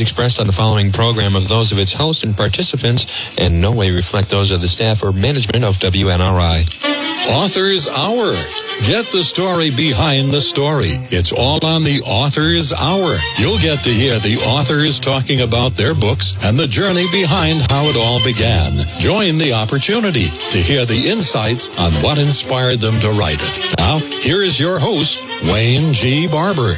expressed on the following program are those of its hosts and participants and no way reflect those of the staff or management of WNRI. Author's Hour. Get the story behind the story. It's all on the Author's Hour. You'll get to hear the authors talking about their books and the journey behind how it all began. Join the opportunity to hear the insights on what inspired them to write it. Now, here is your host, Wayne G. Barber.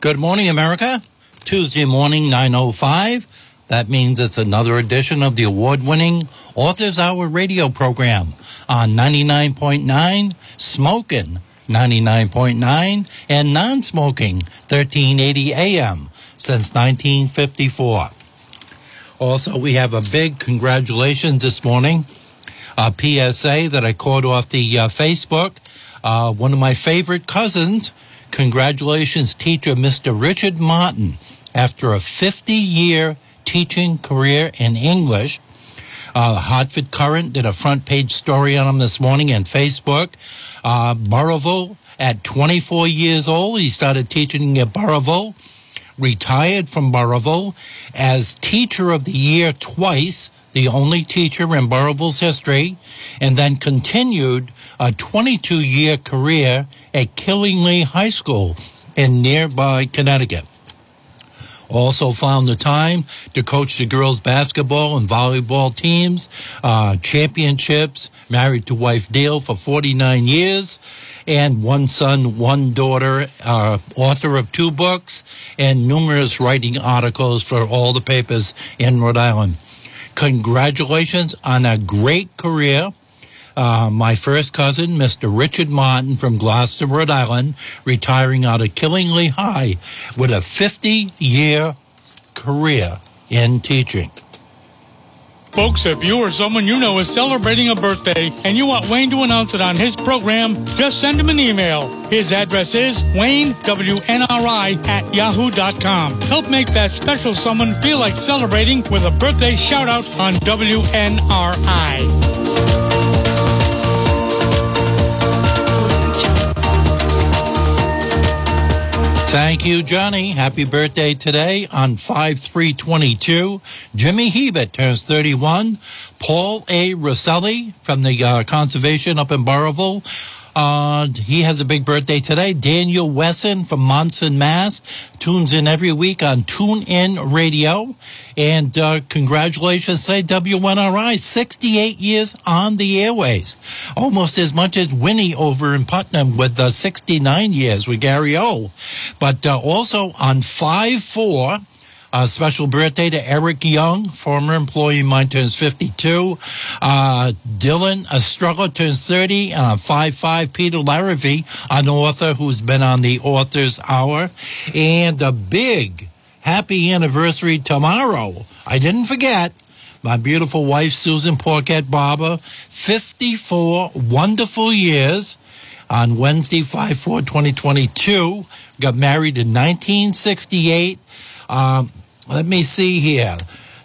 Good morning, America. Tuesday morning, 905. That means it's another edition of the award winning Authors Hour radio program on 99.9 Smoking 99.9 and non smoking 1380 AM since 1954. Also, we have a big congratulations this morning. A PSA that I caught off the uh, Facebook. Uh, one of my favorite cousins. Congratulations, teacher Mr. Richard Martin. After a 50 year teaching career in English. Uh, Hartford Courant did a front page story on him this morning on Facebook. Uh, at 24 years old, he started teaching at Burrillville, retired from Burrillville as teacher of the year twice, the only teacher in Burrillville's history, and then continued a 22 year career at Killingly High School in nearby Connecticut. Also found the time to coach the girls basketball and volleyball teams, uh, championships, married to wife Dale for 49 years, and one son, one daughter, uh, author of two books, and numerous writing articles for all the papers in Rhode Island. Congratulations on a great career. Uh, my first cousin, Mr. Richard Martin from Gloucester, Rhode Island, retiring out of Killingly High with a 50 year career in teaching. Folks, if you or someone you know is celebrating a birthday and you want Wayne to announce it on his program, just send him an email. His address is Wayne, WNRI, at yahoo.com. Help make that special someone feel like celebrating with a birthday shout out on WNRI. Thank you, Johnny. Happy birthday today on 5322. Jimmy Hebert turns 31. Paul A. Rosselli from the uh, conservation up in Burrillville. Uh, he has a big birthday today. Daniel Wesson from Monson, Mass. Tunes in every week on Tune In Radio. And uh, congratulations today, WNRI. 68 years on the airways. Almost as much as Winnie over in Putnam with uh, 69 years with Gary O. But uh, also on 5 4. A special birthday to Eric Young, former employee mine, turns 52. Uh, Dylan Struggle turns 30. Uh, 5-5, Peter Larrivee, an author who's been on the Author's Hour. And a big happy anniversary tomorrow. I didn't forget my beautiful wife, Susan Porquette Barber, 54 wonderful years on Wednesday, 5 4 2022. Got married in 1968. Um, let me see here.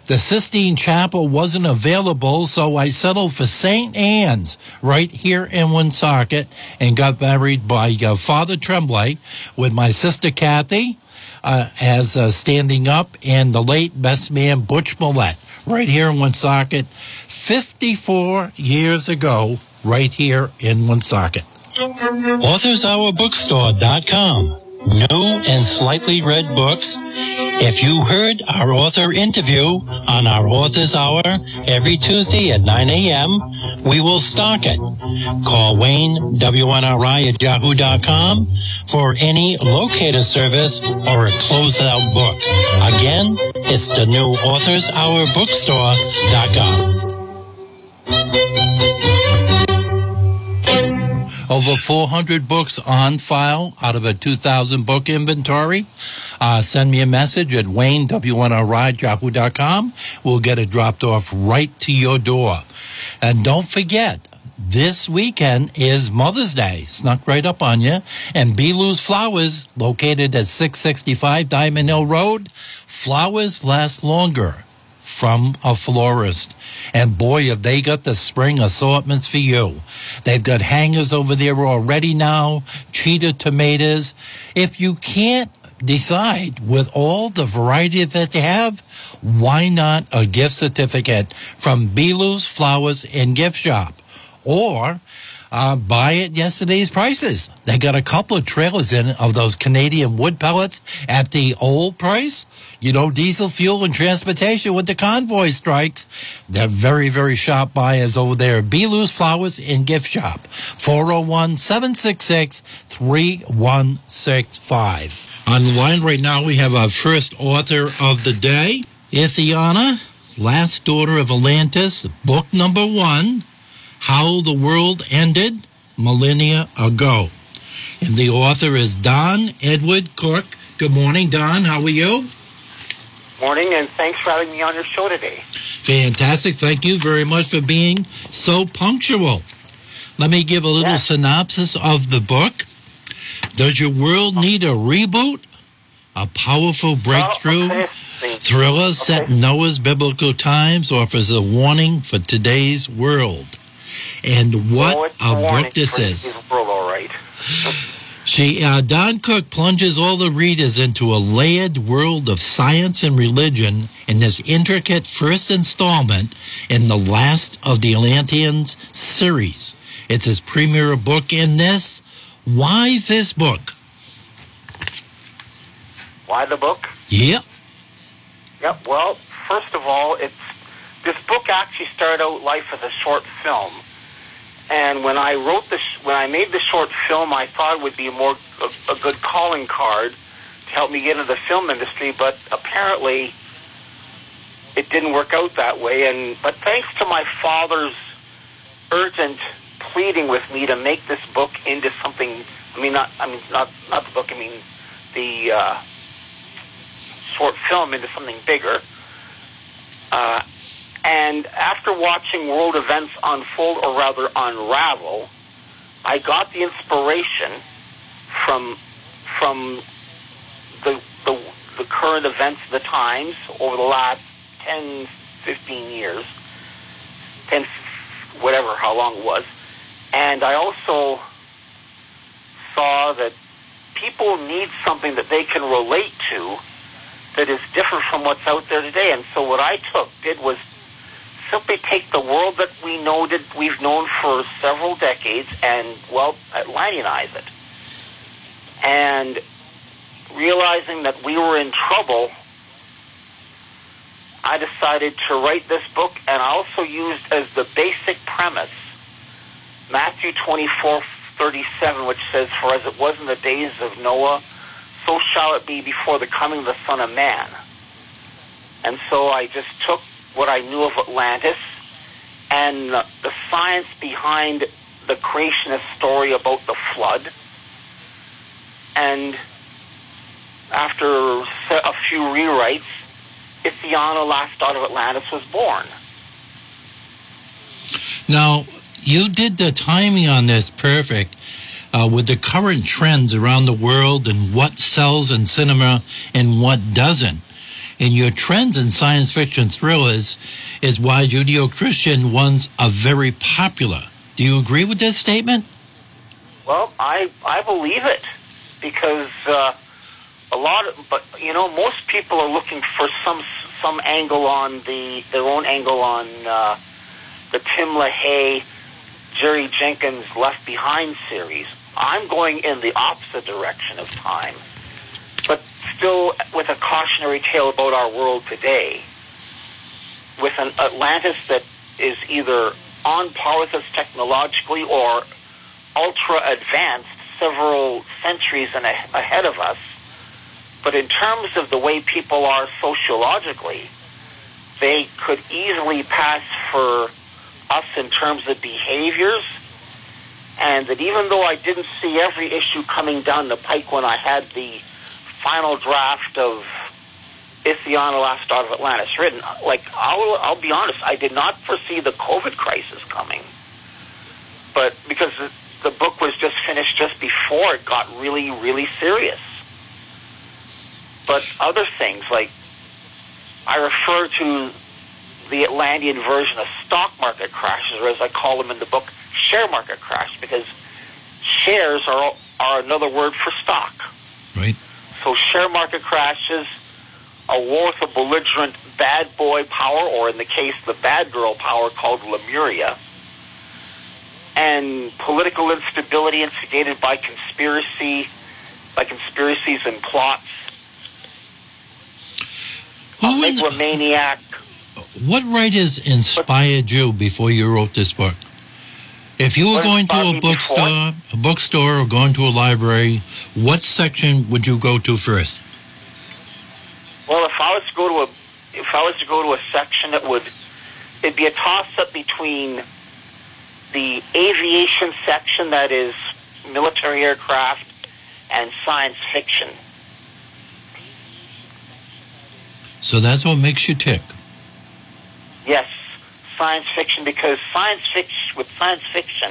The Sistine Chapel wasn't available, so I settled for St. Anne's right here in Woonsocket and got married by uh, Father Tremblay with my sister Kathy uh, as uh, standing up and the late best man Butch Millette right here in Woonsocket 54 years ago right here in Woonsocket. AuthorsHourBookstore.com. New and slightly read books. If you heard our author interview on our Author's Hour every Tuesday at 9 a.m., we will stock it. Call Wayne, WNRI at yahoo.com for any locator service or a closeout book. Again, it's the new Author's Hour Over 400 books on file out of a 2,000 book inventory. Uh, send me a message at wayne.wnri.yahoo.com. We'll get it dropped off right to your door. And don't forget, this weekend is Mother's Day. Snuck right up on you. And Belu's Flowers, located at 665 Diamond Hill Road. Flowers last longer from a florist. And boy, have they got the spring assortments for you. They've got hangers over there already now, cheetah tomatoes. If you can't decide with all the variety that they have, why not a gift certificate from Belu's Flowers and Gift Shop? Or uh, buy at yesterday's prices. They got a couple of trailers in of those Canadian wood pellets at the old price. You know, diesel fuel and transportation with the convoy strikes. They're very, very sharp buyers over there. Belu's Flowers and Gift Shop. 401 766 3165. On the line right now, we have our first author of the day, Ithyanna, Last Daughter of Atlantis, book number one. How the World Ended Millennia Ago. And the author is Don Edward Cook. Good morning, Don. How are you? Morning, and thanks for having me on your show today. Fantastic. Thank you very much for being so punctual. Let me give a little Yes. synopsis of the book. Does your world need a reboot? A powerful breakthrough? Oh, okay. Thriller set in Noah's biblical times offers a warning for today's world. And what Oh, a book this is. World, all right. She, uh, Don Cook plunges all the readers into a layered world of science and religion in this intricate first installment in the Last of the Atlanteans series. It's his premier book in this. Why this book? Why the book? Yep. Yep. Well, first of all, it's this book actually started out life as a short film, and when I wrote the sh- when I made the short film, I thought it would be a more a, a good calling card to help me get into the film industry. But apparently, it didn't work out that way. And but thanks to my father's urgent pleading with me to make this book into something. I mean, not I mean not not the book. I mean the. Uh, short film into something bigger. Uh, and after watching world events unfold, or rather unravel, I got the inspiration from from the the, the current events of the times over the last 10, 15 years, 10, whatever, how long it was. And I also saw that people need something that they can relate to that is different from what's out there today. And so what I took did was simply take the world that we know that we've known for several decades and well uh, Atlanteanize it. And realizing that we were in trouble, I decided to write this book and I also used as the basic premise Matthew 24, 37, which says, For as it was in the days of Noah, so shall it be before the coming of the Son of Man. And so I just took what I knew of Atlantis and the, the science behind the creationist story about the flood. And after a few rewrites, Ithyanna, last daughter of Atlantis, was born. Now, you did the timing on this perfect uh, with the current trends around the world and what sells in cinema and what doesn't. And your trends in science fiction thrillers is why Judeo Christian ones are very popular. Do you agree with this statement? Well, I I believe it because uh, a lot of but you know most people are looking for some some angle on the their own angle on uh, the Tim LaHaye, Jerry Jenkins Left Behind series. I'm going in the opposite direction of time, still with a cautionary tale about our world today, with an Atlantis that is either on par with us technologically or ultra advanced several centuries ahead of us. But in terms of the way people are sociologically, they could easily pass for us in terms of behaviors. And that even though I didn't see every issue coming down the pike when I had the final draft of Ithyanna Last Daughter of Atlantis written, like I'll, I'll be honest, I did not foresee the COVID crisis coming. But because the, the book was just finished just before it got really, really serious. But other things like I refer to the Atlantean version of stock market crashes, or as I call them in the book, share market crash, because shares are are another word for stock. Right. So share market crashes, a war with a belligerent bad boy power, or in the case, the bad girl power called Lemuria, and political instability instigated by conspiracy, by conspiracies and plots. A Who in, megalomaniac. what writers inspired you before you wrote this book? If you were going to a bookstore, a bookstore, or going to a library, what section would you go to first? Well, if I was to go to a, if I was to go to a section, it would, it'd be a toss-up between the aviation section, that is military aircraft, and science fiction. So that's what makes you tick. Yes, science fiction, because science fiction, with science fiction,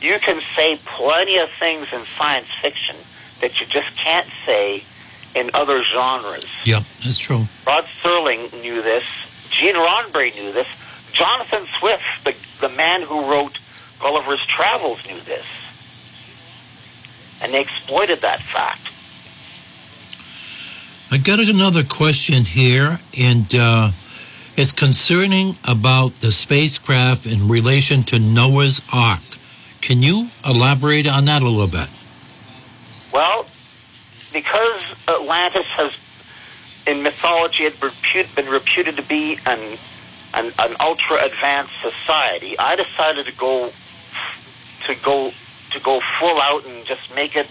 you can say plenty of things in science fiction that you just can't say in other genres. Yep, that's true. Rod Serling knew this. Gene Roddenberry knew this. Jonathan Swift, the, the man who wrote Gulliver's Travels, knew this. And they exploited that fact. I got another question here, and uh, it's concerning about the spacecraft in relation to Noah's Ark. Can you elaborate on that a little bit? Well, because Atlantis has, in mythology, had been reputed to be an, an, an ultra advanced society, I decided to go to go to go full out and just make it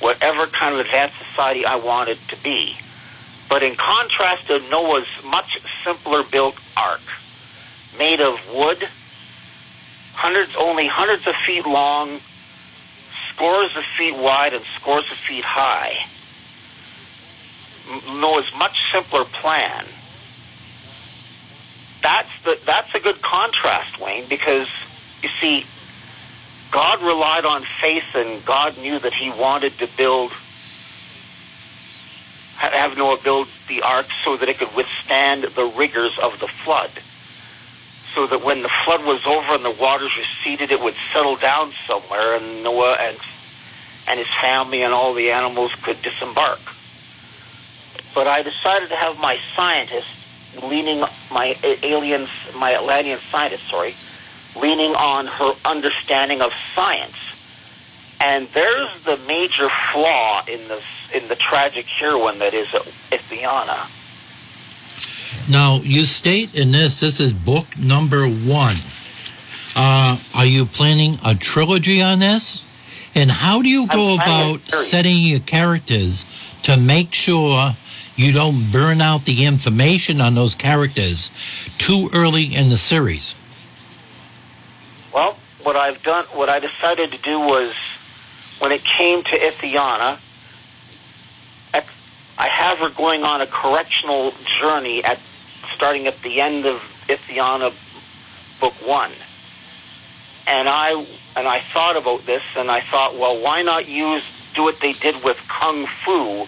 whatever kind of advanced society I wanted to be. But in contrast to Noah's much simpler built ark, made of wood, hundreds only hundreds of feet long, scores of feet wide and scores of feet high. Noah's much simpler plan. That's the that's a good contrast, Wayne, because you see, God relied on faith, and God knew that He wanted to build have Noah build the ark so that it could withstand the rigors of the flood. So that when the flood was over and the waters receded, it would settle down somewhere, and Noah and and his family and all the animals could disembark. But I decided to have my scientists leaning my aliens, my Atlantean scientist, sorry, leaning on her understanding of science. And there's the major flaw in the in the tragic heroine that is Ithyanna. Now, you state in this, this is book number one. Uh, are you planning a trilogy on this? And how do you go I'm planning a about setting your characters to make sure you don't burn out the information on those characters too early in the series? Well, what I've done, what I decided to do was, when it came to Ithyanna, I have her going on a correctional journey at starting at the end of Ithyanna book one, and I and I thought about this, and I thought, well, why not use do what they did with Kung Fu,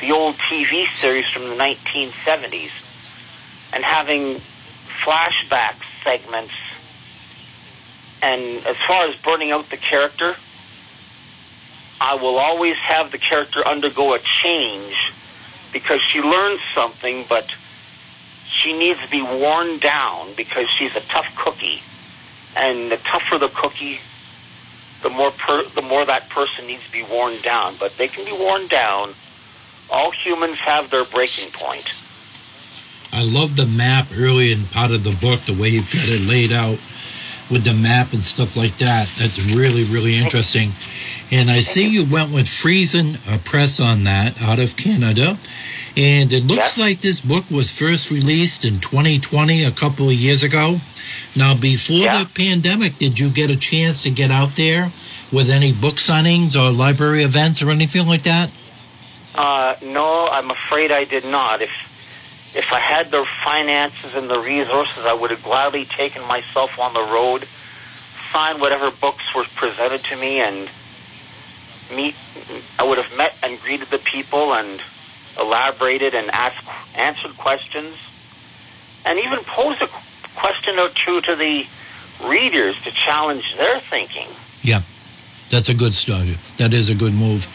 the old TV series from the 1970s, and having flashback segments and as far as burning out the character, I will always have the character undergo a change because she learns something, but she needs to be worn down because she's a tough cookie. And the tougher the cookie, the more per, the more that person needs to be worn down. But they can be worn down. All humans have their breaking point. I love the map early in part of the book, the way you've got it laid out with the map and stuff like that. That's really, really interesting. And I see you went with Friesen uh, Press on that out of Canada. And it looks like this book was first released in 2020, a couple of years ago. Now, before the pandemic, did you get a chance to get out there with any book signings or library events or anything like that? Uh, no, I'm afraid I did not. If if I had the finances and the resources, I would have gladly taken myself on the road, signed whatever books were presented to me, and meet. I would have met and greeted the people and elaborated and asked answered questions, and even posed a question or two to the readers to challenge their thinking. Yeah, that's a good start. That is a good move.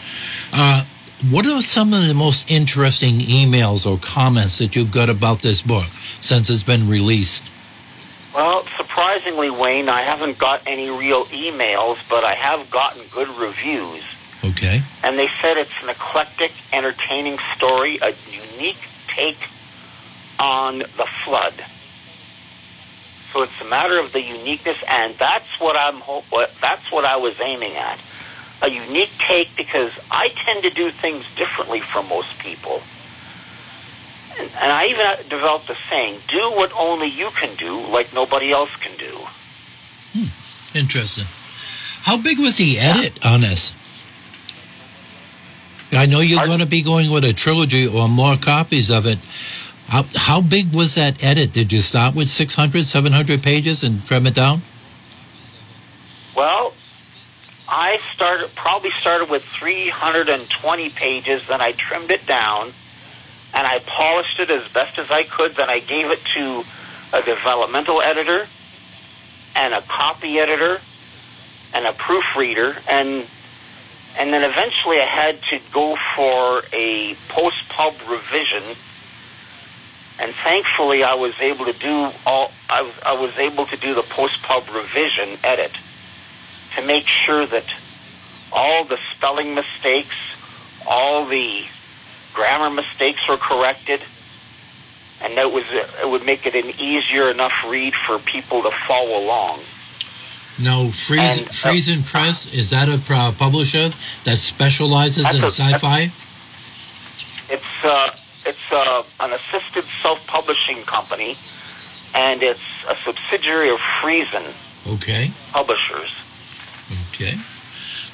Uh, what are some of the most interesting emails or comments that you've got about this book since it's been released? Well, surprisingly, Wayne, I haven't got any real emails, but I have gotten good reviews. Okay. And they said it's an eclectic, entertaining story, a unique take on the flood. So it's a matter of the uniqueness, and that's what I'm. What that's what I was aiming at. A unique take because I tend to do things differently from most people. And, and I even developed a saying: "Do what only you can do, like nobody else can do." Hmm. Interesting. How big was the edit on this? I know you're going to be going with a trilogy or more copies of it. How, how big was that edit? Did you start with 600, 700 pages and trim it down? Well, I started probably started with 320 pages, then I trimmed it down, and I polished it as best as I could. Then I gave it to a developmental editor, and a copy editor, and a proofreader, and and then eventually I had to go for a post pub revision. And thankfully, I was able to do all. I I was able to do the post pub revision edit to make sure that all the spelling mistakes, all the grammar mistakes were corrected, and that was it would make it an easier enough read for people to follow along. No, Freeze, And, uh, Friesen Press, is that a uh, publisher that specializes in a- sci-fi? It's uh, it's uh, an assisted self-publishing company, and it's a subsidiary of Friesen Okay, Publishers. okay.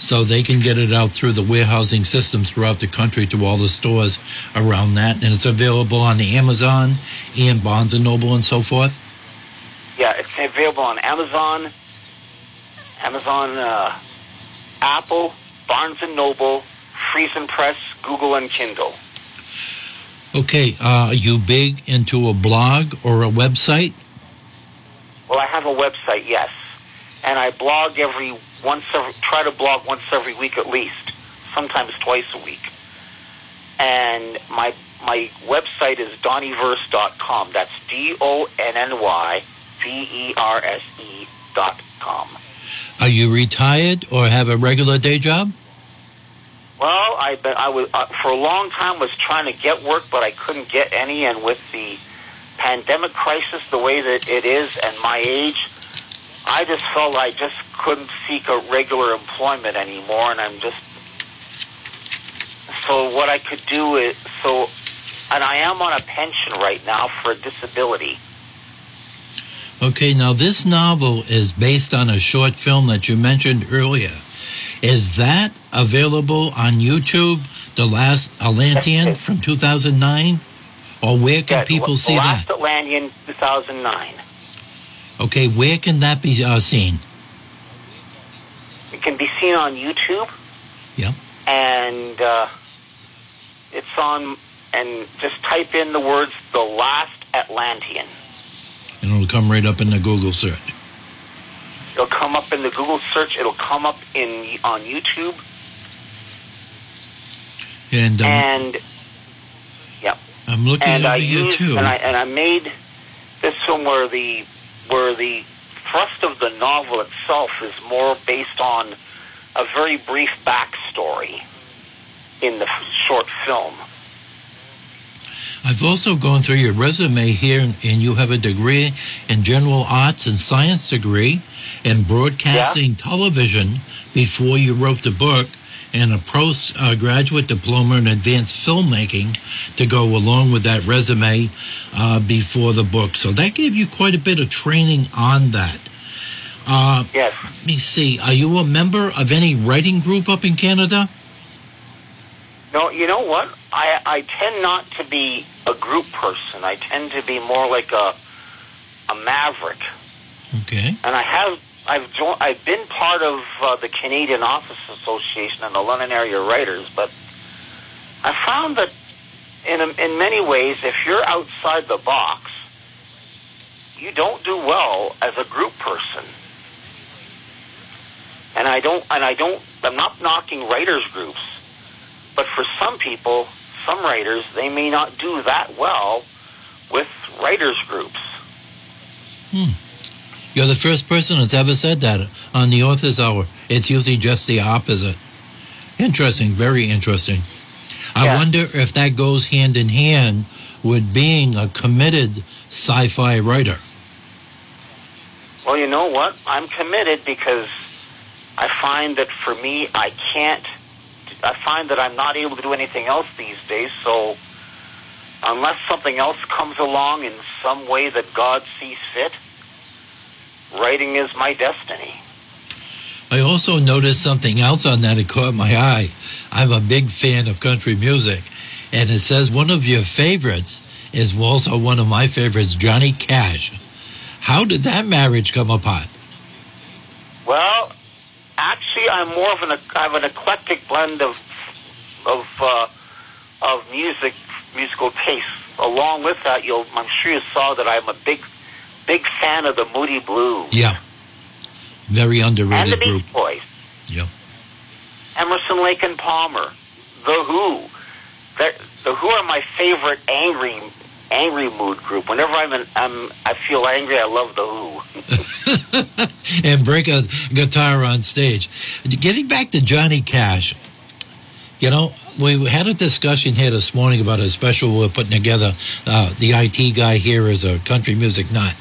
So they can get it out through the warehousing system throughout the country to all the stores around that, and it's available on the Amazon and Barnes and Noble and so forth. Yeah, it's available on Amazon, Amazon, uh, Apple, Barnes and Noble, Friesen Press, Google, and Kindle. Okay, uh, are you big into a blog or a website? Well, I have a website, yes, and I blog every once every, try to blog once every week at least, sometimes twice a week. And my my website is donnyverse.com. That's D O N N Y V E R S E dot com. Are you retired or have a regular day job? Well, I I was uh, for a long time was trying to get work, but I couldn't get any. And with the pandemic crisis, the way that it is, and my age, I just felt I just couldn't seek a regular employment anymore. And I'm just so what I could do is so, and I am on a pension right now for a disability. Okay, now this novel is based on a short film that you mentioned earlier. Is that available on YouTube, The Last Atlantean from 2009? Or where can people see Last that? Last Atlantean, 2009. Okay, where can that be uh, seen? It can be seen on YouTube. Yeah. And uh, it's on, and just type in the words "The Last Atlantean." And it'll come right up in the Google search. It'll come up in the Google search. It'll come up in on YouTube, And um, and I'm looking and over I used too. and I and I made this film where the where the thrust of the novel itself is more based on a very brief backstory in the short film. I've also gone through your resume here, and you have a degree in general arts and science degree in broadcasting television before you wrote the book, and a postgraduate diploma in advanced filmmaking to go along with that resume uh, before the book. So that gave you quite a bit of training on that. Uh, Yes. let me see. Are you a member of any writing group up in Canada? No, you know what? I I tend not to be a group person. I tend to be more like a a maverick. Okay. And I have I've joined, I've been part of uh, the Canadian Authors Association and the London Area Writers, but I found that in in many ways, if you're outside the box, you don't do well as a group person. And I don't and I don't I'm not knocking writers groups, But for some people, some writers, they may not do that well with writers groups. Hmm. You're the first person that's ever said that on the Author's Hour. It's usually just the opposite. Interesting, very interesting. I Yeah. wonder if that goes hand in hand with being a committed sci fi writer. Well, you know what? I'm committed because I find that for me, I can't. I find that I'm not able to do anything else these days. So, unless something else comes along in some way that God sees fit, writing is my destiny. I also noticed something else on that that caught my eye. I'm a big fan of country music, and it says one of your favorites is also one of my favorites, Johnny Cash. How did that marriage come apart? Well, I'm more of an I have an eclectic blend of of uh, of music musical tastes. Along with that, you'll I'm sure you saw that I'm a big big fan of the Moody Blues Yeah. Very underrated and the Beach group. Boys. Yeah. Emerson, Lake and Palmer, The Who. They're, the Who are my favorite angry angry mood group. Whenever I'm, in, I'm I feel angry, I love The Who. and break a guitar on stage. Getting back to Johnny Cash, you know, we had a discussion here this morning about a special we're putting together. Uh, the IT guy here is a country music nut.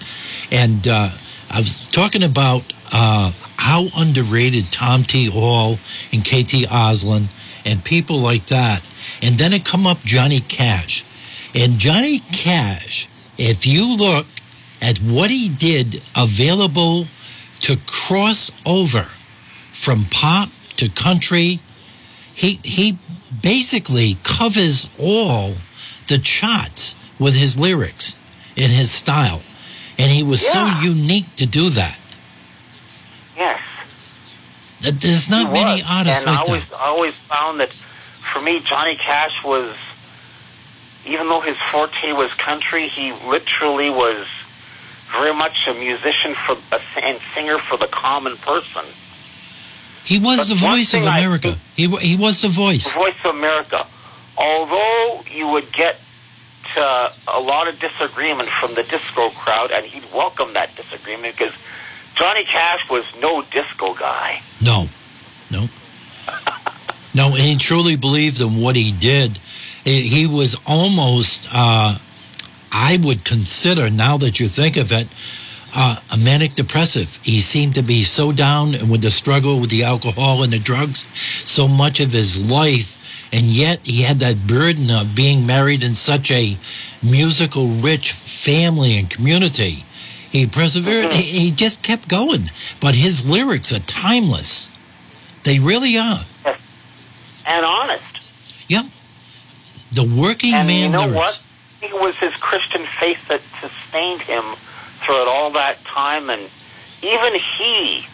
And uh, I was talking about uh, how underrated Tom T. Hall and KT Oslin and people like that. And then it come up Johnny Cash. And Johnny Cash, if you look at what he did available to cross over from pop to country, he he basically covers all the charts with his lyrics and his style. And he was Yeah. so unique to do that. Yes. That There's not He many was. artists and like I always, that. I always found that for me, Johnny Cash was, even though his forte was country, he literally was very much a musician for a, and singer for the common person. He was but the voice of thing I America. He, he was the The voice. voice of America. Although you would get to a lot of disagreement from the disco crowd, and he'd welcome that disagreement because Johnny Cash was no disco guy. No, no, no. And he truly believed in what he did. He he was almost, uh, I would consider, now that you think of it, uh, a manic depressive. He seemed to be so down and with the struggle with the alcohol and the drugs, so much of his life. And yet he had that burden of being married in such a musical rich family and community. He persevered. He, he just kept going. But his lyrics are timeless. They really are. And honest. The working And man you know lyrics. what? It was his Christian faith that sustained him throughout all that time, and even he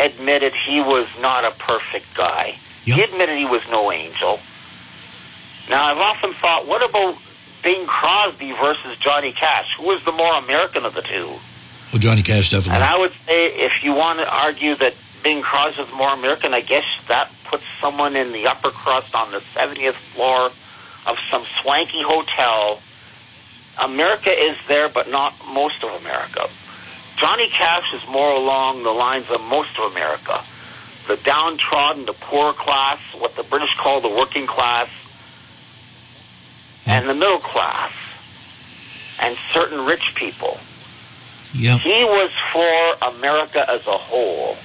admitted he was not a perfect guy. He admitted he was no angel. Now, I've often thought, what about Bing Crosby versus Johnny Cash? Who was the more American of the two? Well, Johnny Cash definitely. And I would say, if you want to argue that Bing Crosby is more American, I guess that puts someone in the upper crust on the 70th floor of some swanky hotel. America is there, but not most of America. Johnny Cash is more along the lines of most of America. The downtrodden, the poor class, what the British call the working class, and the middle class, and certain rich people. Yep. He was for America as a whole.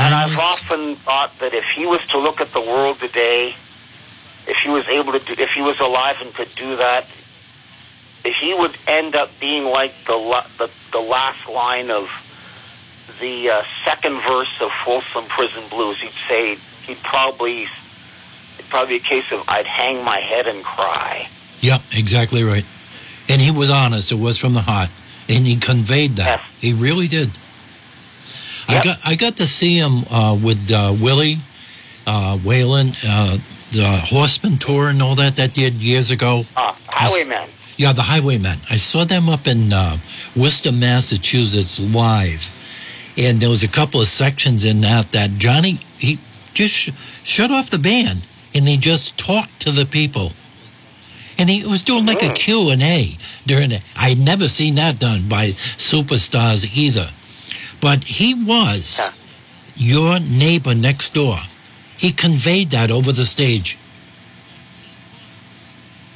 And I've often thought that if he was to look at the world today, if he was able to do, if he was alive and could do that, he would end up being like the the, the last line of the uh, second verse of Folsom Prison Blues. He'd say he'd probably it'd probably be a case of I'd hang my head and cry. Yep, exactly right. And he was honest. It was from the heart, and he conveyed that. Yes. He really did. I got I got to see him uh, with uh, Willie uh, Waylon, uh, the Horseman tour, and all that that did years ago. Uh, Highwayman. Yeah, the Highwaymen. I saw them up in uh, Worcester, Massachusetts, live, and there was a couple of sections in that that Johnny he just sh- shut off the band and he just talked to the people. And he was doing like a Q and A during it. I'd never seen that done by superstars either. But he was your neighbor next door. He conveyed that over the stage.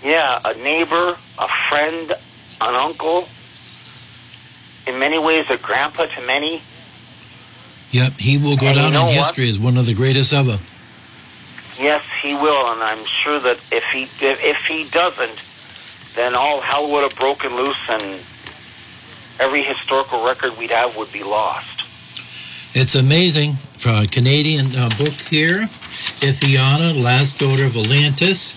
Yeah, a neighbor, a friend, an uncle. In many ways, a grandpa to many. Yep, he will go And you down know in what? history as one of the greatest ever. Yes, he will, and I'm sure that if he if, if he doesn't, then all hell would have broken loose, and every historical record we'd have would be lost. It's amazing a Canadian uh, book here, Ithyanna, Last Daughter of Atlantis,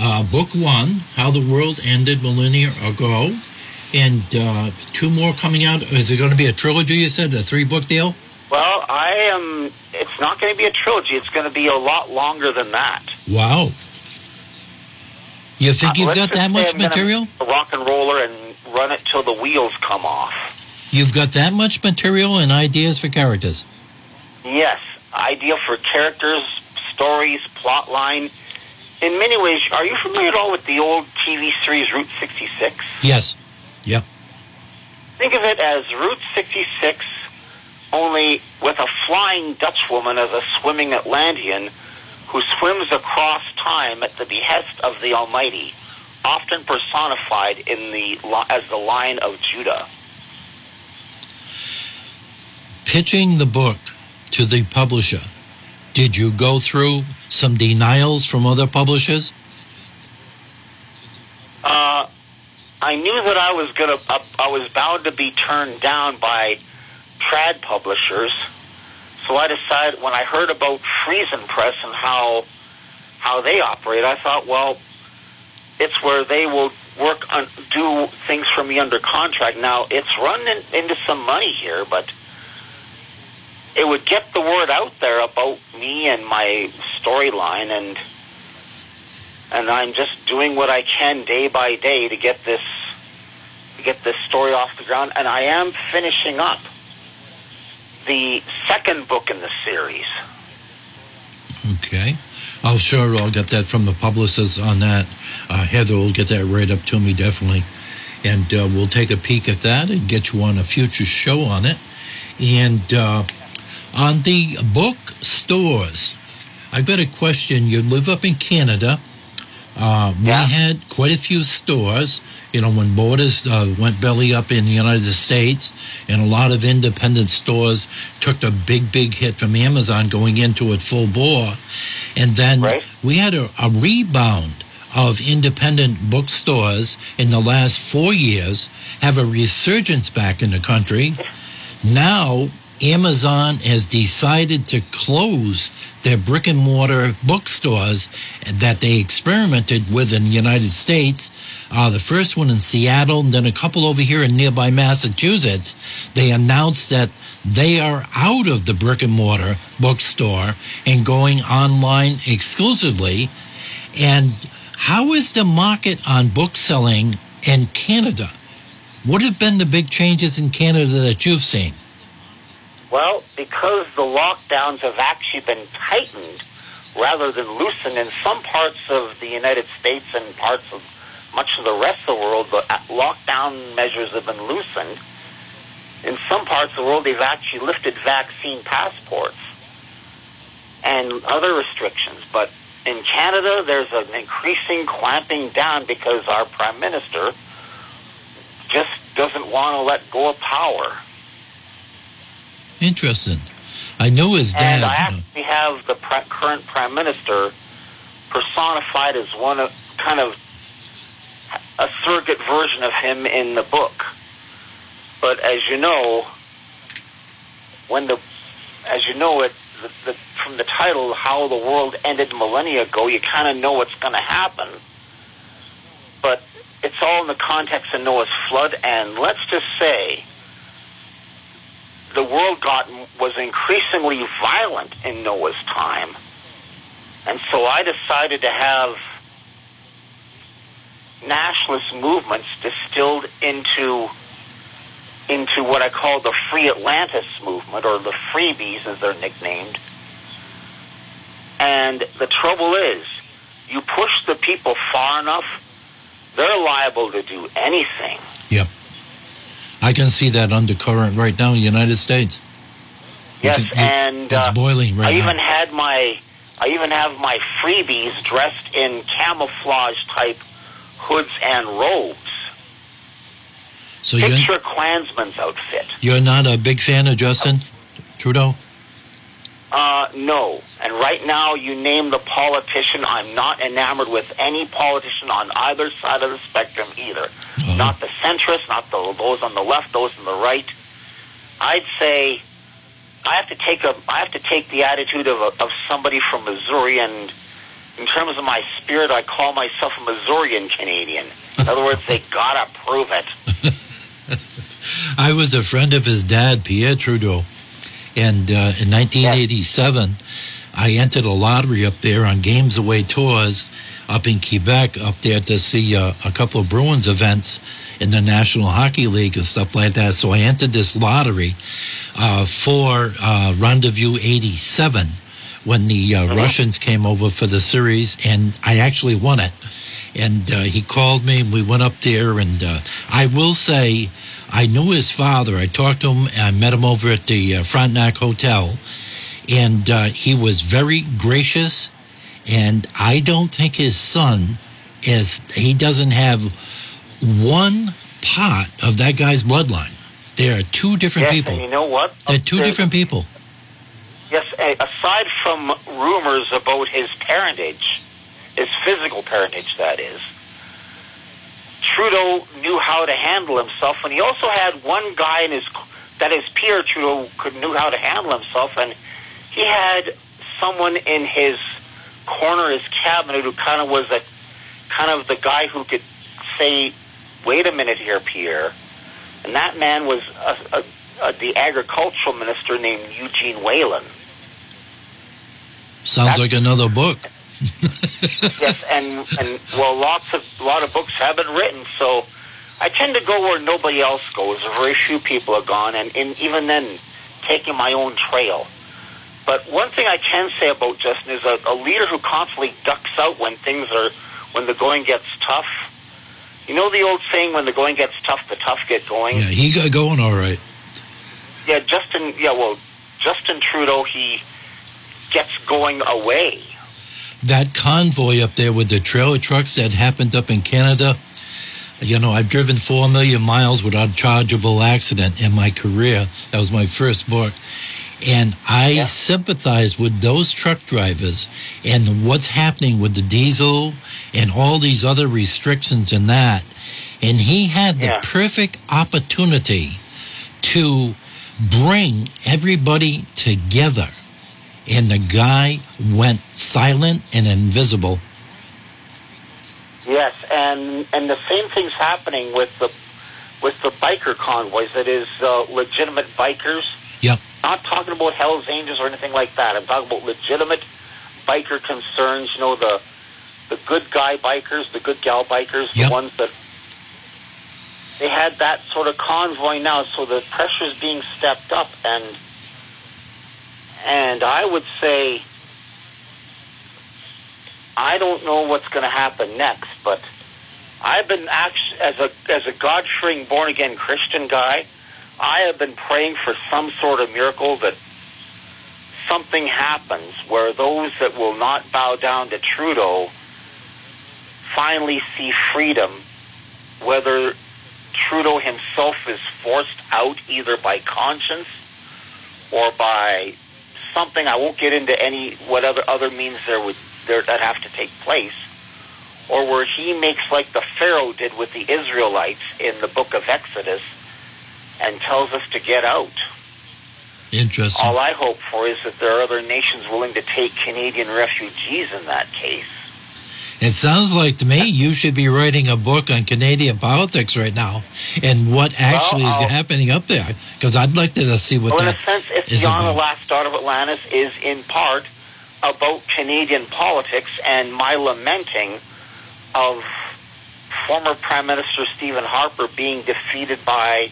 uh, book one, How the World Ended Millennia Ago, and uh, two more coming out. Is it going to be a trilogy? You said a three book deal. Well, I am. It's not going to be a trilogy. It's going to be a lot longer than that. Wow. You think Uh, you've got that much I'm material? rock and roller and run it till the wheels come off. You've got that much material and ideas for characters. Yes, ideal for characters, stories, plot line. In many ways, are you familiar at all with the old TV series Route 66? Yes. Yeah. Think of it as Route 66, only with a flying Dutch woman as a swimming Atlantean who swims across time at the behest of the Almighty, often personified in the as the Lion of Judah. Pitching the book to the publisher, did you go through some denials from other publishers? Uh, I knew that I was gonna, uh, I was bound to be turned down by trad publishers. So I decided when I heard about Friesen Press and how how they operate, I thought, well, it's where they will work on do things for me under contract. Now it's running into some money here, but it would get the word out there about me and my storyline and and I'm just doing what I can day by day to get this to get this story off the ground and I am finishing up the second book in the series. Okay. I'll sure I'll get that from the publicist on that. Uh, Heather will get that right up to me definitely, and uh, we'll take a peek at that and get you on a future show on it. And uh, on the book stores, I've got a question. You live up in Canada. Uh, we Yeah. had quite a few stores. You know, when borders uh, went belly up in the United States, and a lot of independent stores took a big, big hit from Amazon going into it full bore. And then Right. we had a, a rebound of independent bookstores in the last four years, have a resurgence back in the country. Now, Amazon has decided to close their brick and mortar bookstores that they experimented with in the United States. Uh, the first one in Seattle, and then a couple over here in nearby Massachusetts. They announced that they are out of the brick and mortar bookstore and going online exclusively. And how is the market on book selling in Canada? What have been the big changes in Canada that you've seen? Well, because the lockdowns have actually been tightened rather than loosened in some parts of the United States and parts of much of the rest of the world, the uh, lockdown measures have been loosened. In some parts of the world, they've actually lifted vaccine passports and other restrictions. But in Canada, there's an increasing clamping down because our prime minister just doesn't want to let go of power. Interesting. I know his dad. And I actually have the pre- current prime minister personified as one of kind of a surrogate version of him in the book. But as you know, when the as you know it the, the, from the title, how the world ended millennia ago, you kind of know what's going to happen. But it's all in the context of Noah's flood, and let's just say the world got was increasingly violent in Noah's time, and so I decided to have nationalist movements distilled into into what I call the Free Atlantis movement, or the Freebies as they're nicknamed. And the trouble is, you push the people far enough, they're liable to do anything. Yep. I can see that undercurrent right now in the United States. Yes, can- and it's uh, boiling right I now. even had my, I even have my freebies dressed in camouflage type hoods and robes. so you're, Picture Klansman's outfit. you're not a big fan of Justin Trudeau? Uh, no. And right now, you name the politician. I'm not enamored with any politician on either side of the spectrum either. Uh-huh. Not the centrists, not the, those on the left, those on the right. I'd say I have to take a I have to take the attitude of a, of somebody from Missouri, and in terms of my spirit, I call myself a Missourian Canadian. In other words, they gotta prove it. I was a friend of his dad, Pierre Trudeau, and uh, in 1987, I entered a lottery up there on Games Away tours up in Quebec, up there to see uh, a couple of Bruins events in the National Hockey League and stuff like that. So I entered this lottery uh, for uh, Rendezvous 87 when the uh, Russians came over for the series, and I actually won it. And uh, he called me, and we went up there. And uh, I will say, I knew his father. I talked to him. I met him over at the uh, Frontenac Hotel, and uh, he was very gracious. And I don't think his son is. He doesn't have one pot of that guy's bloodline. They are two different yes, people. and you know what? They're two There's- different people. Yes, aside from rumors about his parentage, his physical parentage, that is, Trudeau knew how to handle himself, and he also had one guy in his that is Pierre Trudeau could knew how to handle himself, and he had someone in his corner, his cabinet, who kind of was a kind of the guy who could say, "Wait a minute here, Pierre," and that man was a, a, a, the agricultural minister named Eugene Whelan. Sounds like another book. yes, and and well, lots of a lot of books have been written, so I tend to go where nobody else goes. Very few people have gone, and, and even then, taking my own trail. But one thing I can say about Justin is a, a leader who constantly ducks out when things are when the going gets tough. You know the old saying, "When the going gets tough, the tough get going." Yeah, he got going all right. Yeah, Justin. Yeah, well, Justin Trudeau, he gets going away. that convoy up there with the trailer trucks that happened up in Canada. You know, I've driven four million miles without a chargeable accident in my career. That was my first book. And I Yeah. sympathize with those truck drivers and what's happening with the diesel and all these other restrictions and that. And he had the Yeah. perfect opportunity to bring everybody together and the guy went silent and invisible. Yes, and and the same thing's happening with the with the biker convoys. That is uh, legitimate bikers. Yep. Not talking about Hell's Angels or anything like that. I'm talking about legitimate biker concerns. You know the the good guy bikers, the good gal bikers, Yep. the ones that they had that sort of convoy now. So the pressure's being stepped up, and and I would say I don't know what's going to happen next, but I've been actually as a as a God fearing born again Christian guy, I have been praying for some sort of miracle that something happens where those that will not bow down to Trudeau finally see freedom, whether Trudeau himself is forced out either by conscience or by something. I won't get into any what other other means there would there that have to take place, or where he makes like the Pharaoh did with the Israelites in the book of Exodus, and tells us to get out. Interesting. All I hope for is that there are other nations willing to take Canadian refugees in that case. It sounds like to me you should be writing a book on Canadian politics right now and what actually is I'll- happening up there. Because I'd like to see what well, in a sense, if is Beyond the. Last Daughter of Atlantis is in part about Canadian politics and my lamenting of former Prime Minister Stephen Harper being defeated by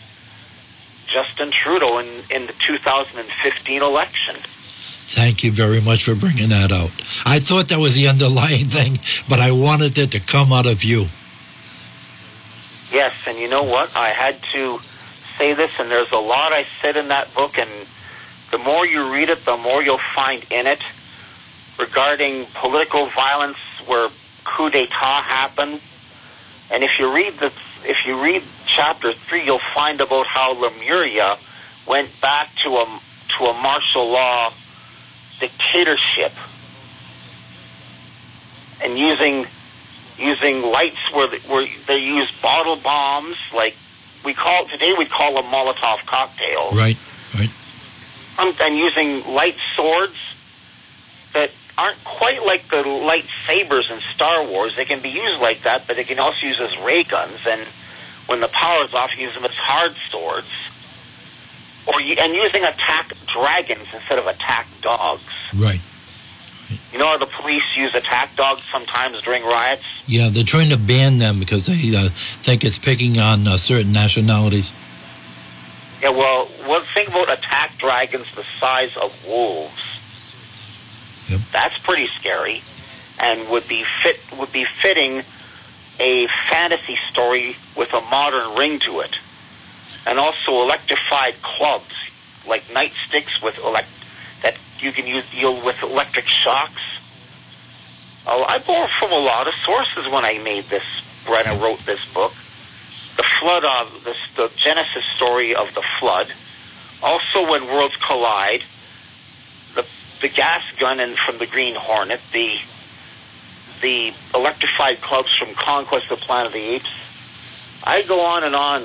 Justin Trudeau in, in the 2015 election. Thank you very much for bringing that out. I thought that was the underlying thing, but I wanted it to come out of you. Yes, and you know what? I had to say this, and there's a lot I said in that book, and the more you read it, the more you'll find in it regarding political violence where coup d'état happened. And if you read the if you read chapter three, you'll find about how Lemuria went back to a to a martial law dictatorship and using using lights where they, where they use bottle bombs like we call today we'd call them Molotov cocktails. Right, right. Um, and using light swords that aren't quite like the lightsabers in Star Wars. They can be used like that, but they can also use as ray guns. And when the power is off, use them as hard swords. Or and using attack dragons instead of attack dogs. Right. You know how the police use attack dogs sometimes during riots? Yeah, they're trying to ban them because they uh, think it's picking on uh, certain nationalities. Yeah, well, well, think about attack dragons the size of wolves. That's pretty scary, and would be fit would be fitting a fantasy story with a modern ring to it, and also electrified clubs like nightsticks with elect that you can use deal with electric shocks. Oh, I borrowed from a lot of sources when I made this when I wrote this book. The flood of this, the genesis story of the flood. Also, when worlds collide, the gas gun and from the Green Hornet, the the electrified clubs from Conquest of Planet of the Apes. I go on and on,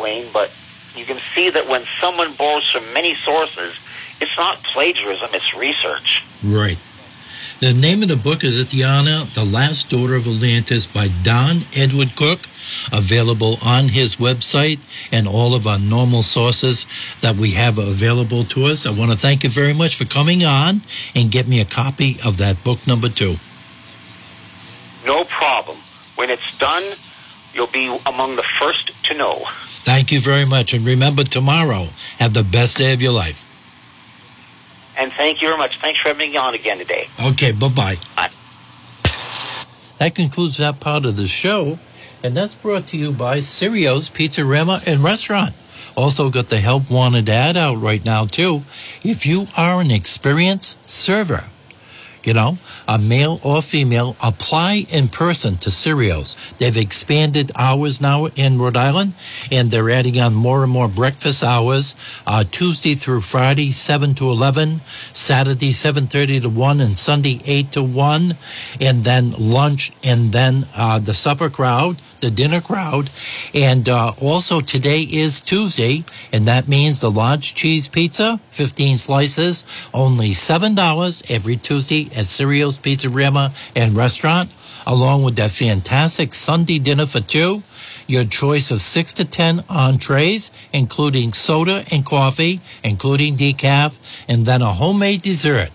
Wayne, but you can see that when someone borrows from many sources, it's not plagiarism, it's research. Right. The name of the book is Ithyanna, The Last Daughter of Atlantis by Don Edward Cook, available on his website and all of our normal sources that we have available to us. I want to thank you very much for coming on and get me a copy of that book number two. No problem. When it's done, you'll be among the first to know. Thank you very much. And remember, tomorrow, have the best day of your life. And thank you very much. Thanks for having me on again today. Okay, bye bye. Bye. That concludes that part of the show. And that's brought to you by Sirio's Pizzarama and Restaurant. Also got the help wanted ad out right now too. If you are an experienced server, you know, a male or female, apply in person to Sirios. They've expanded hours now in Rhode Island, and they're adding on more and more breakfast hours. Uh, Tuesday through Friday, seven to eleven, Saturday seven thirty to one, and Sunday eight to one, and then lunch, and then uh, the supper crowd the dinner crowd. And uh, also today is Tuesday, and that means the large cheese pizza, 15 slices, only $7 every Tuesday at Sirio's Pizzarama and Restaurant, along with that fantastic Sunday dinner for two. Your choice of six to 10 entrees, including soda and coffee, including decaf, and then a homemade dessert.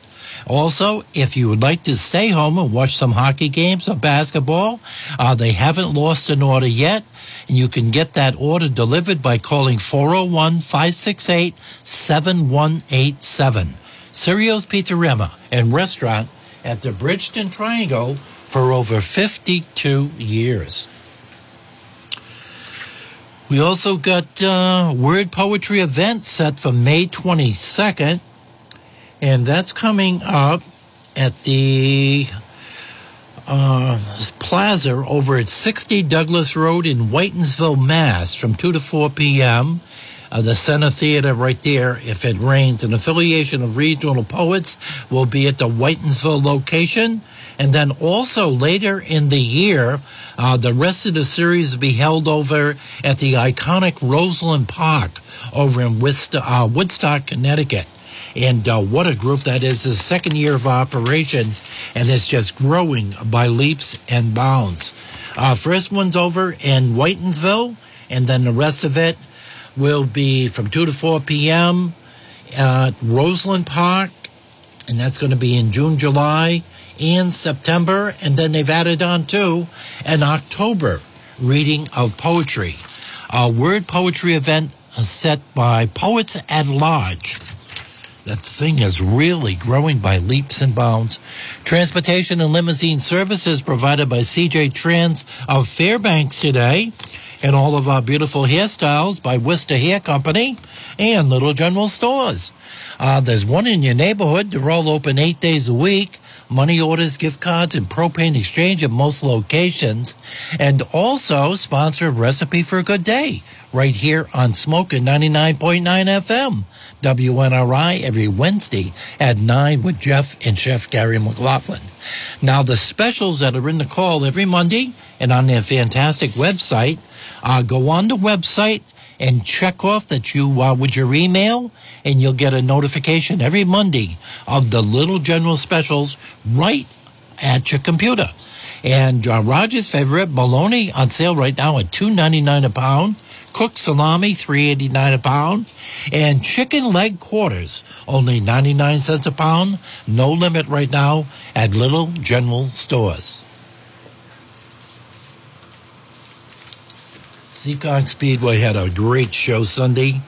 Also, if you would like to stay home and watch some hockey games or basketball, uh, they haven't lost an order yet. And you can get that order delivered by calling 401 568 7187. Sirio's Pizzarama and Restaurant at the Bridgeton Triangle for over 52 years. We also got uh, word poetry event set for May 22nd and that's coming up at the uh, plaza over at 60 Douglas Road in Whitinsville, Mass, from 2 to 4 p.m. Uh, the Center Theater right there, if it rains. An affiliation of regional poets will be at the Whitinsville location. And then also later in the year, uh, the rest of the series will be held over at the iconic Roseland Park over in uh, Woodstock, Connecticut. And uh, what a group that is. The second year of operation, and it's just growing by leaps and bounds. Uh, first one's over in Whitinsville, and then the rest of it will be from 2 to 4 p.m. at Roseland Park, and that's going to be in June, July, and September. And then they've added on to an October reading of poetry, a word poetry event set by Poets at Large That thing is really growing by leaps and bounds. Transportation and limousine services provided by CJ Trans of Fairbanks today. And all of our beautiful hairstyles by Worcester Hair Company and Little General Stores. Uh, there's one in your neighborhood. They're all open eight days a week. Money orders, gift cards, and propane exchange at most locations. And also sponsor Recipe for a Good Day right here on Smoking 99.9 FM. WNRI every Wednesday at 9 with Jeff and Chef Gary McLaughlin. Now, the specials that are in the call every Monday and on their fantastic website, uh, go on the website and check off that you, uh, with your email, and you'll get a notification every Monday of the Little General specials right at your computer. And uh, Roger's favorite bologna on sale right now at two ninety nine a pound. Cooked salami three eighty nine a pound, and chicken leg quarters only ninety nine cents a pound. No limit right now at Little General Stores. Seekonk Speedway had a great show Sunday.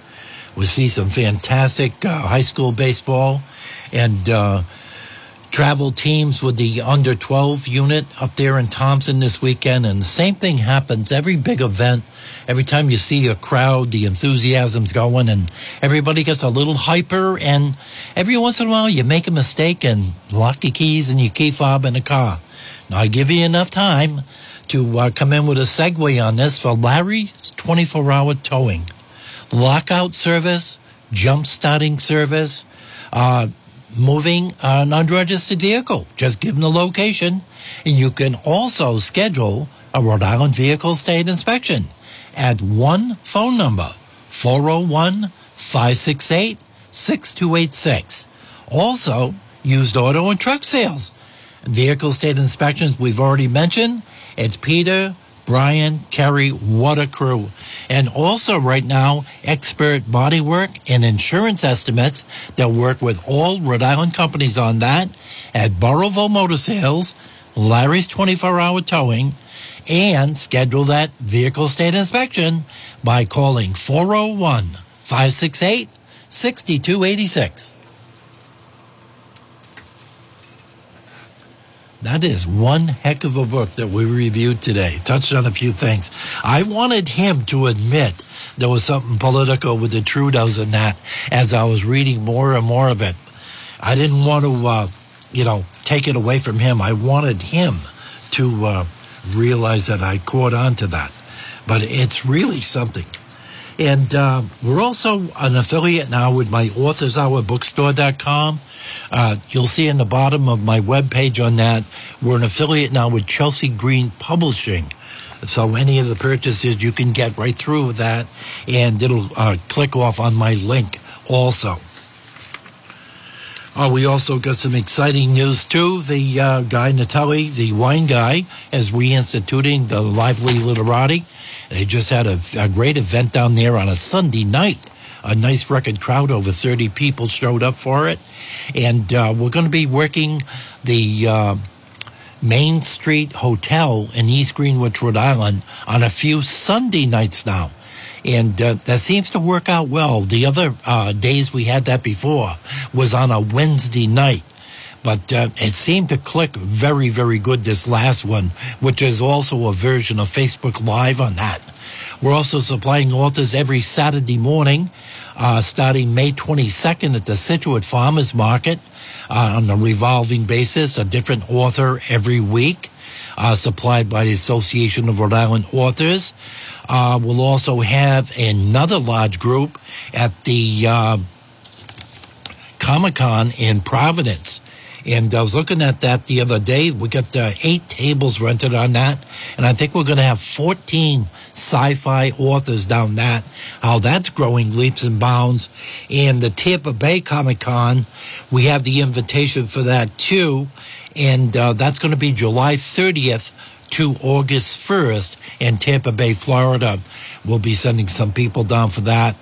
We see some fantastic uh, high school baseball and uh, travel teams with the under 12 unit up there in Thompson this weekend. And the same thing happens every big event. Every time you see a crowd, the enthusiasm's going and everybody gets a little hyper. And every once in a while, you make a mistake and lock your keys and your key fob in the car. Now, I give you enough time to uh, come in with a segue on this for Larry's 24 hour towing. Lockout service, jump starting service, uh, moving an unregistered vehicle. Just give them the location. And you can also schedule a Rhode Island vehicle state inspection at one phone number 401 568 6286. Also, used auto and truck sales. Vehicle state inspections we've already mentioned. It's Peter, Brian, Kerry, Water Crew. And also right now, expert bodywork and insurance estimates that work with all Rhode Island companies on that at Burrillville Motor Sales, Larry's 24 hour towing, and schedule that vehicle state inspection by calling 401 568 6286. That is one heck of a book that we reviewed today. Touched on a few things. I wanted him to admit there was something political with the Trudeaus and that as I was reading more and more of it. I didn't want to, uh, you know, take it away from him. I wanted him to uh, realize that I caught on to that. But it's really something. And uh, we're also an affiliate now with my Authors Bookstore.com. Uh, you'll see in the bottom of my webpage on that, we're an affiliate now with Chelsea Green Publishing. So any of the purchases you can get right through that, and it'll uh, click off on my link also. Uh, we also got some exciting news too. The uh, guy Natali, the wine guy, is reinstituting the lively literati. They just had a, a great event down there on a Sunday night. A nice record crowd, over 30 people showed up for it. And uh, we're going to be working the uh, Main Street Hotel in East Greenwich, Rhode Island on a few Sunday nights now. And uh, that seems to work out well. The other uh, days we had that before was on a Wednesday night. But uh, it seemed to click very, very good this last one, which is also a version of Facebook Live on that. We're also supplying authors every Saturday morning, uh, starting May 22nd at the Scituate Farmers Market uh, on a revolving basis, a different author every week. Uh, supplied by the Association of Rhode Island Authors. Uh, we'll also have another large group at the uh, Comic Con in Providence. And I was looking at that the other day. We got uh, eight tables rented on that. And I think we're going to have 14 sci fi authors down that. How that's growing leaps and bounds. And the Tampa Bay Comic Con, we have the invitation for that too. And uh, that's going to be July 30th to August 1st in Tampa Bay, Florida. We'll be sending some people down for that.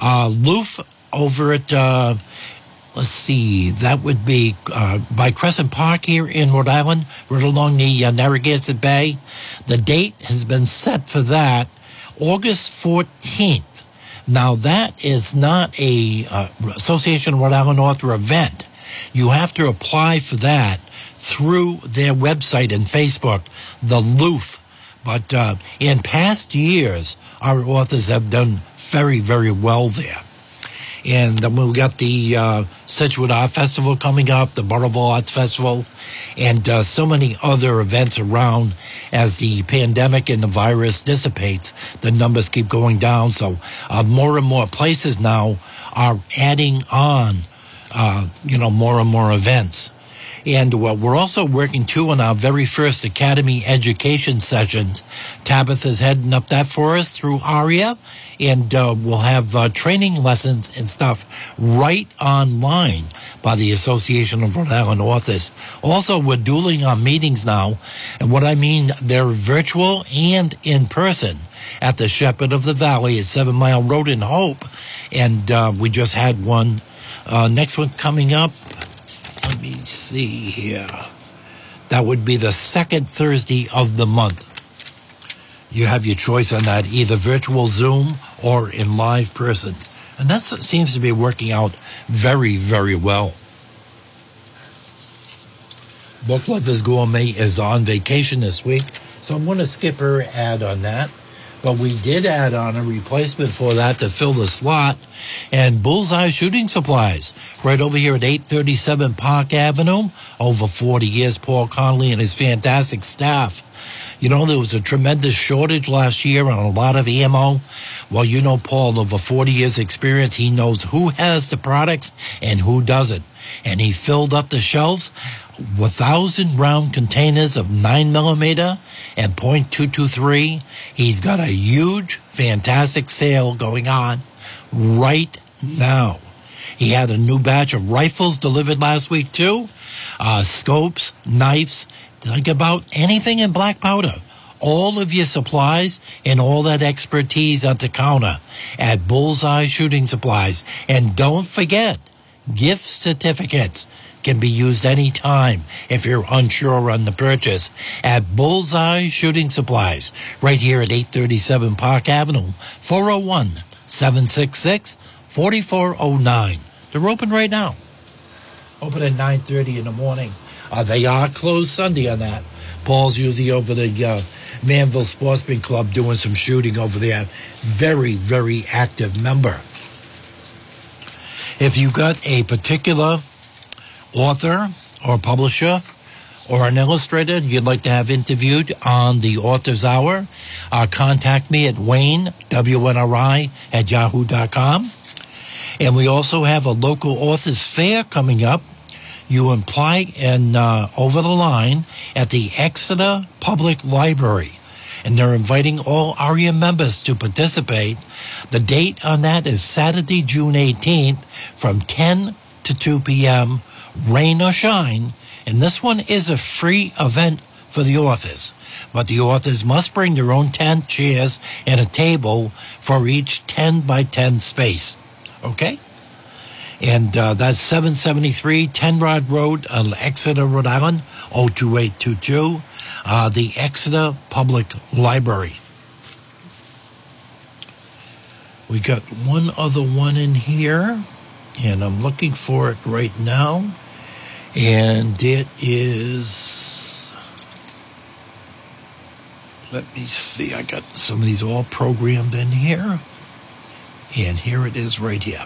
Uh, Looff over at. Uh, let's see, that would be uh, by Crescent Park here in Rhode Island, right along the uh, Narragansett Bay. The date has been set for that August 14th Now that is not a uh, Association of Rhode Island Author event. You have to apply for that through their website and Facebook, the Looff. But uh, in past years, our authors have done very, very well there. And then we've got the uh, Scituate Art Festival coming up, the Butterville Arts Festival, and uh, so many other events around as the pandemic and the virus dissipates. The numbers keep going down. So uh, more and more places now are adding on, uh, you know, more and more events. And uh, we're also working too on our very first Academy education sessions. Tabitha's heading up that for us through ARIA. And uh, we'll have uh, training lessons and stuff right online by the Association of Rhode Island Authors. Also, we're dueling our meetings now. And what I mean, they're virtual and in person at the Shepherd of the Valley at Seven Mile Road in Hope. And uh, we just had one. Uh, next one coming up let me see here. That would be the second Thursday of the month. You have your choice on that, either virtual Zoom or in live person. And that seems to be working out very, very well. Book Lovers Gourmet is on vacation this week, so I'm going to skip her ad on that. But we did add on a replacement for that to fill the slot. And Bullseye Shooting Supplies, right over here at 837 Park Avenue. Over 40 years, Paul Connolly and his fantastic staff. You know, there was a tremendous shortage last year on a lot of ammo. Well, you know, Paul, over 40 years experience, he knows who has the products and who doesn't. And he filled up the shelves with thousand round containers of 9 millimeter and .223. He's got a huge, fantastic sale going on right now. He had a new batch of rifles delivered last week too, uh, scopes, knives, think about anything in black powder. All of your supplies and all that expertise at the counter at Bullseye Shooting Supplies. And don't forget, gift certificates can be used anytime if you're unsure on the purchase at Bullseye Shooting Supplies, right here at 837 Park Avenue, 401 766 4409. They're open right now. Open at 9.30 in the morning. Uh, they are closed Sunday on that. Paul's usually over the uh, Manville Sportsman Club doing some shooting over there. Very, very active member. If you've got a particular author or publisher or an illustrator you'd like to have interviewed on the Author's Hour, uh, contact me at Wayne, WNRI, at yahoo.com. And we also have a local authors fair coming up. You apply and uh, over the line at the Exeter Public Library. And they're inviting all ARIA members to participate. The date on that is Saturday, June 18th from 10 to 2 p.m rain or shine. And this one is a free event for the authors. But the authors must bring their own tent, chairs, and a table for each 10 by 10 space. Okay? And uh, that's 773 10 Rod Road, uh, Exeter, Rhode Island, 02822. Uh, the Exeter Public Library. We got one other one in here, and I'm looking for it right now. And it is let me see i got some of these all programmed in here. And here it is right here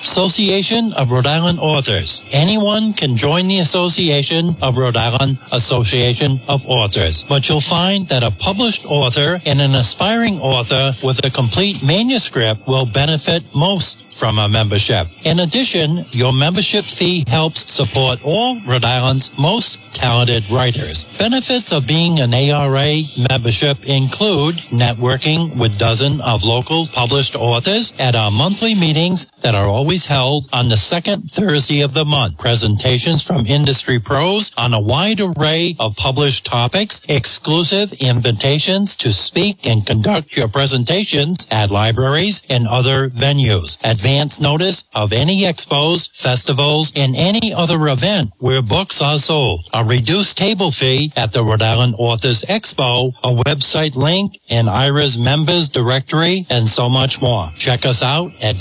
Association of Rhode Island Authors. Anyone can join the Association of Rhode Island Association of Authors, but you'll find that a published author and an aspiring author with a complete manuscript will benefit most from a membership. In addition, your membership fee helps support all Rhode Island's most talented writers. Benefits of being an ARA membership include networking with dozens of local published authors at our monthly meetings that are always held on the second Thursday of the month. Presentations from industry pros on a wide array of published topics, exclusive invitations to speak and conduct your presentations at libraries and other venues. Advance notice of any expos, festivals, and any other event where books are sold. A reduced table fee at the Rhode Island Authors Expo, a website link, an IRA's members directory, and so much more. Check us out at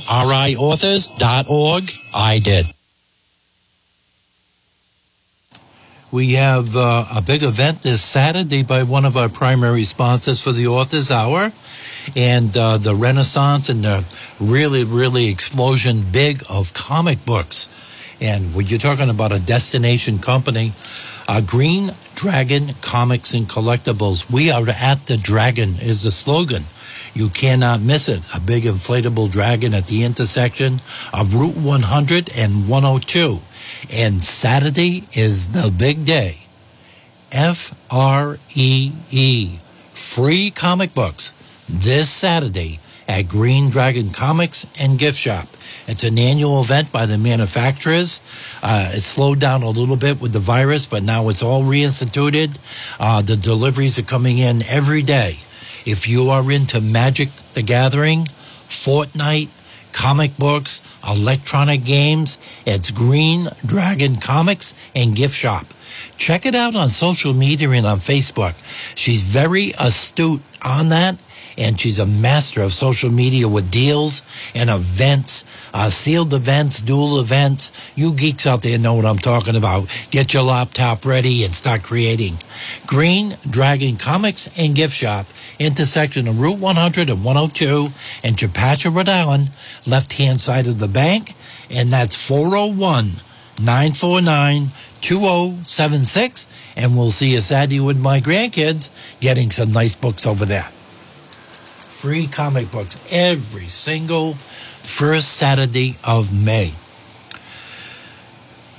www.riauthors.org. I did. We have uh, a big event this Saturday by one of our primary sponsors for the Authors Hour. And uh, the renaissance and the really, really explosion big of comic books. And when you're talking about a destination company, uh, Green Dragon Comics and Collectibles. We are at the dragon is the slogan. You cannot miss it. A big inflatable dragon at the intersection of Route 100 and 102. And Saturday is the big day. F R E E. Free comic books this Saturday at Green Dragon Comics and Gift Shop. It's an annual event by the manufacturers. Uh, it slowed down a little bit with the virus, but now it's all reinstituted. Uh, the deliveries are coming in every day. If you are into Magic the Gathering, Fortnite, comic books, electronic games, it's Green Dragon Comics and Gift Shop. Check it out on social media and on Facebook. She's very astute on that and she's a master of social media with deals and events, uh, sealed events, dual events. You geeks out there know what I'm talking about. Get your laptop ready and start creating. Green Dragon Comics and Gift Shop, intersection of Route 100 and 102 in Chepachet, Rhode Island, left hand side of the bank, and that's 401 949 2076. And we'll see you Saturday with my grandkids getting some nice books over there free comic books every single first Saturday of May.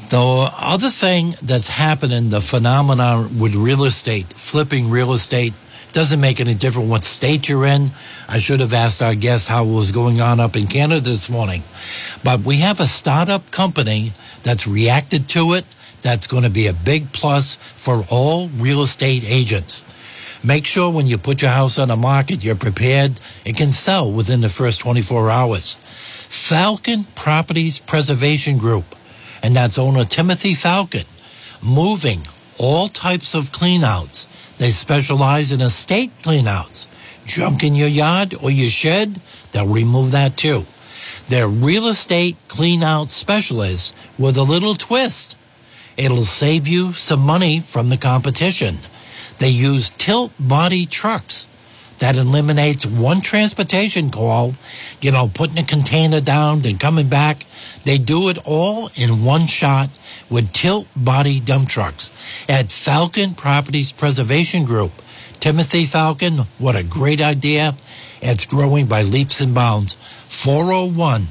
The other thing that's happening, the phenomenon with real estate, flipping real estate, doesn't make any difference what state you're in. I should have asked our guest how it was going on up in Canada this morning. But we have a startup company that's reacted to it. That's going to be a big plus for all real estate agents. Make sure when you put your house on the market, you're prepared. It can sell within the first 24 hours. Falcon Properties Preservation Group, and that's owner Timothy Falcon, moving all types of cleanouts. They specialize in estate cleanouts. Junk in your yard or your shed, they'll remove that too. They're real estate cleanout specialists with a little twist. It'll save you some money from the competition. They use tilt body trucks. That eliminates one transportation call, you know, putting a container down, then coming back. They do it all in one shot with tilt body dump trucks at Falcon Properties Preservation Group. Timothy Falcon, what a great idea. It's growing by leaps and bounds. 401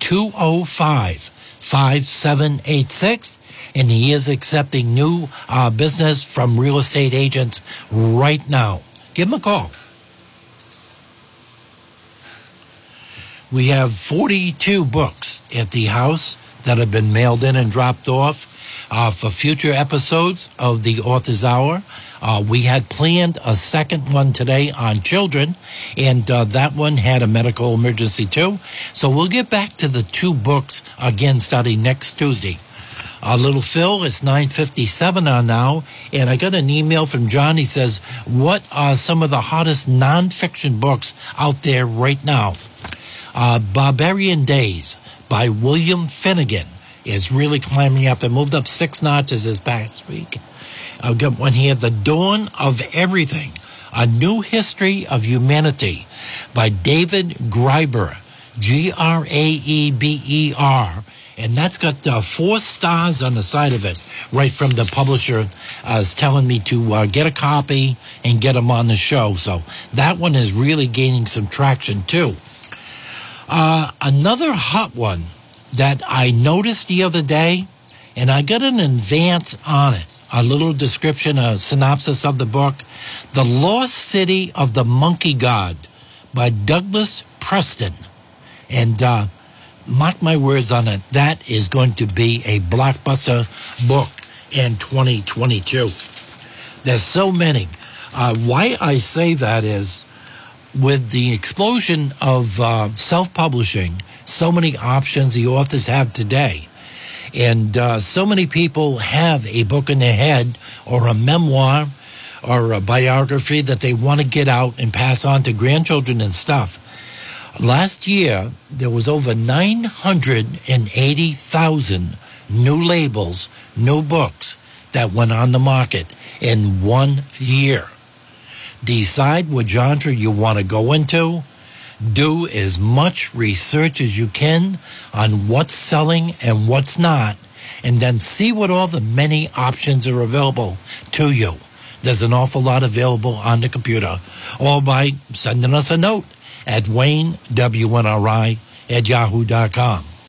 205 5786 and he is accepting new uh, business from real estate agents right now. Give him a call. We have 42 books at the house that have been mailed in and dropped off uh, for future episodes of the Author's Hour. Uh, we had planned a second one today on children, and uh, that one had a medical emergency too. So we'll get back to the two books again starting next Tuesday. Uh, little Phil, it's 9.57 on now, and I got an email from John. He says, what are some of the hottest nonfiction books out there right now? Uh, Barbarian Days by William Finnegan is really climbing up. It moved up six notches this past week. I've got one here, The Dawn of Everything, A New History of Humanity by David Graeber, G-R-A-E-B-E-R and that's got uh, four stars on the side of it, right from the publisher uh, is telling me to uh, get a copy and get them on the show. So that one is really gaining some traction too. Uh, another hot one that I noticed the other day, and I got an advance on it. A little description, a synopsis of the book, "The Lost City of the Monkey God" by Douglas Preston, and uh, mark my words on it, that is going to be a blockbuster book in 2022. There's so many. Uh, why I say that is with the explosion of uh, self-publishing, so many options the authors have today, and uh, so many people have a book in their head or a memoir or a biography that they want to get out and pass on to grandchildren and stuff. Last year, there was over 980,000 new labels, new books that went on the market in one year. Decide what genre you want to go into. Do as much research as you can on what's selling and what's not, and then see what all the many options are available to you. There's an awful lot available on the computer or by sending us a note at WayneWNRI at yahoo.com.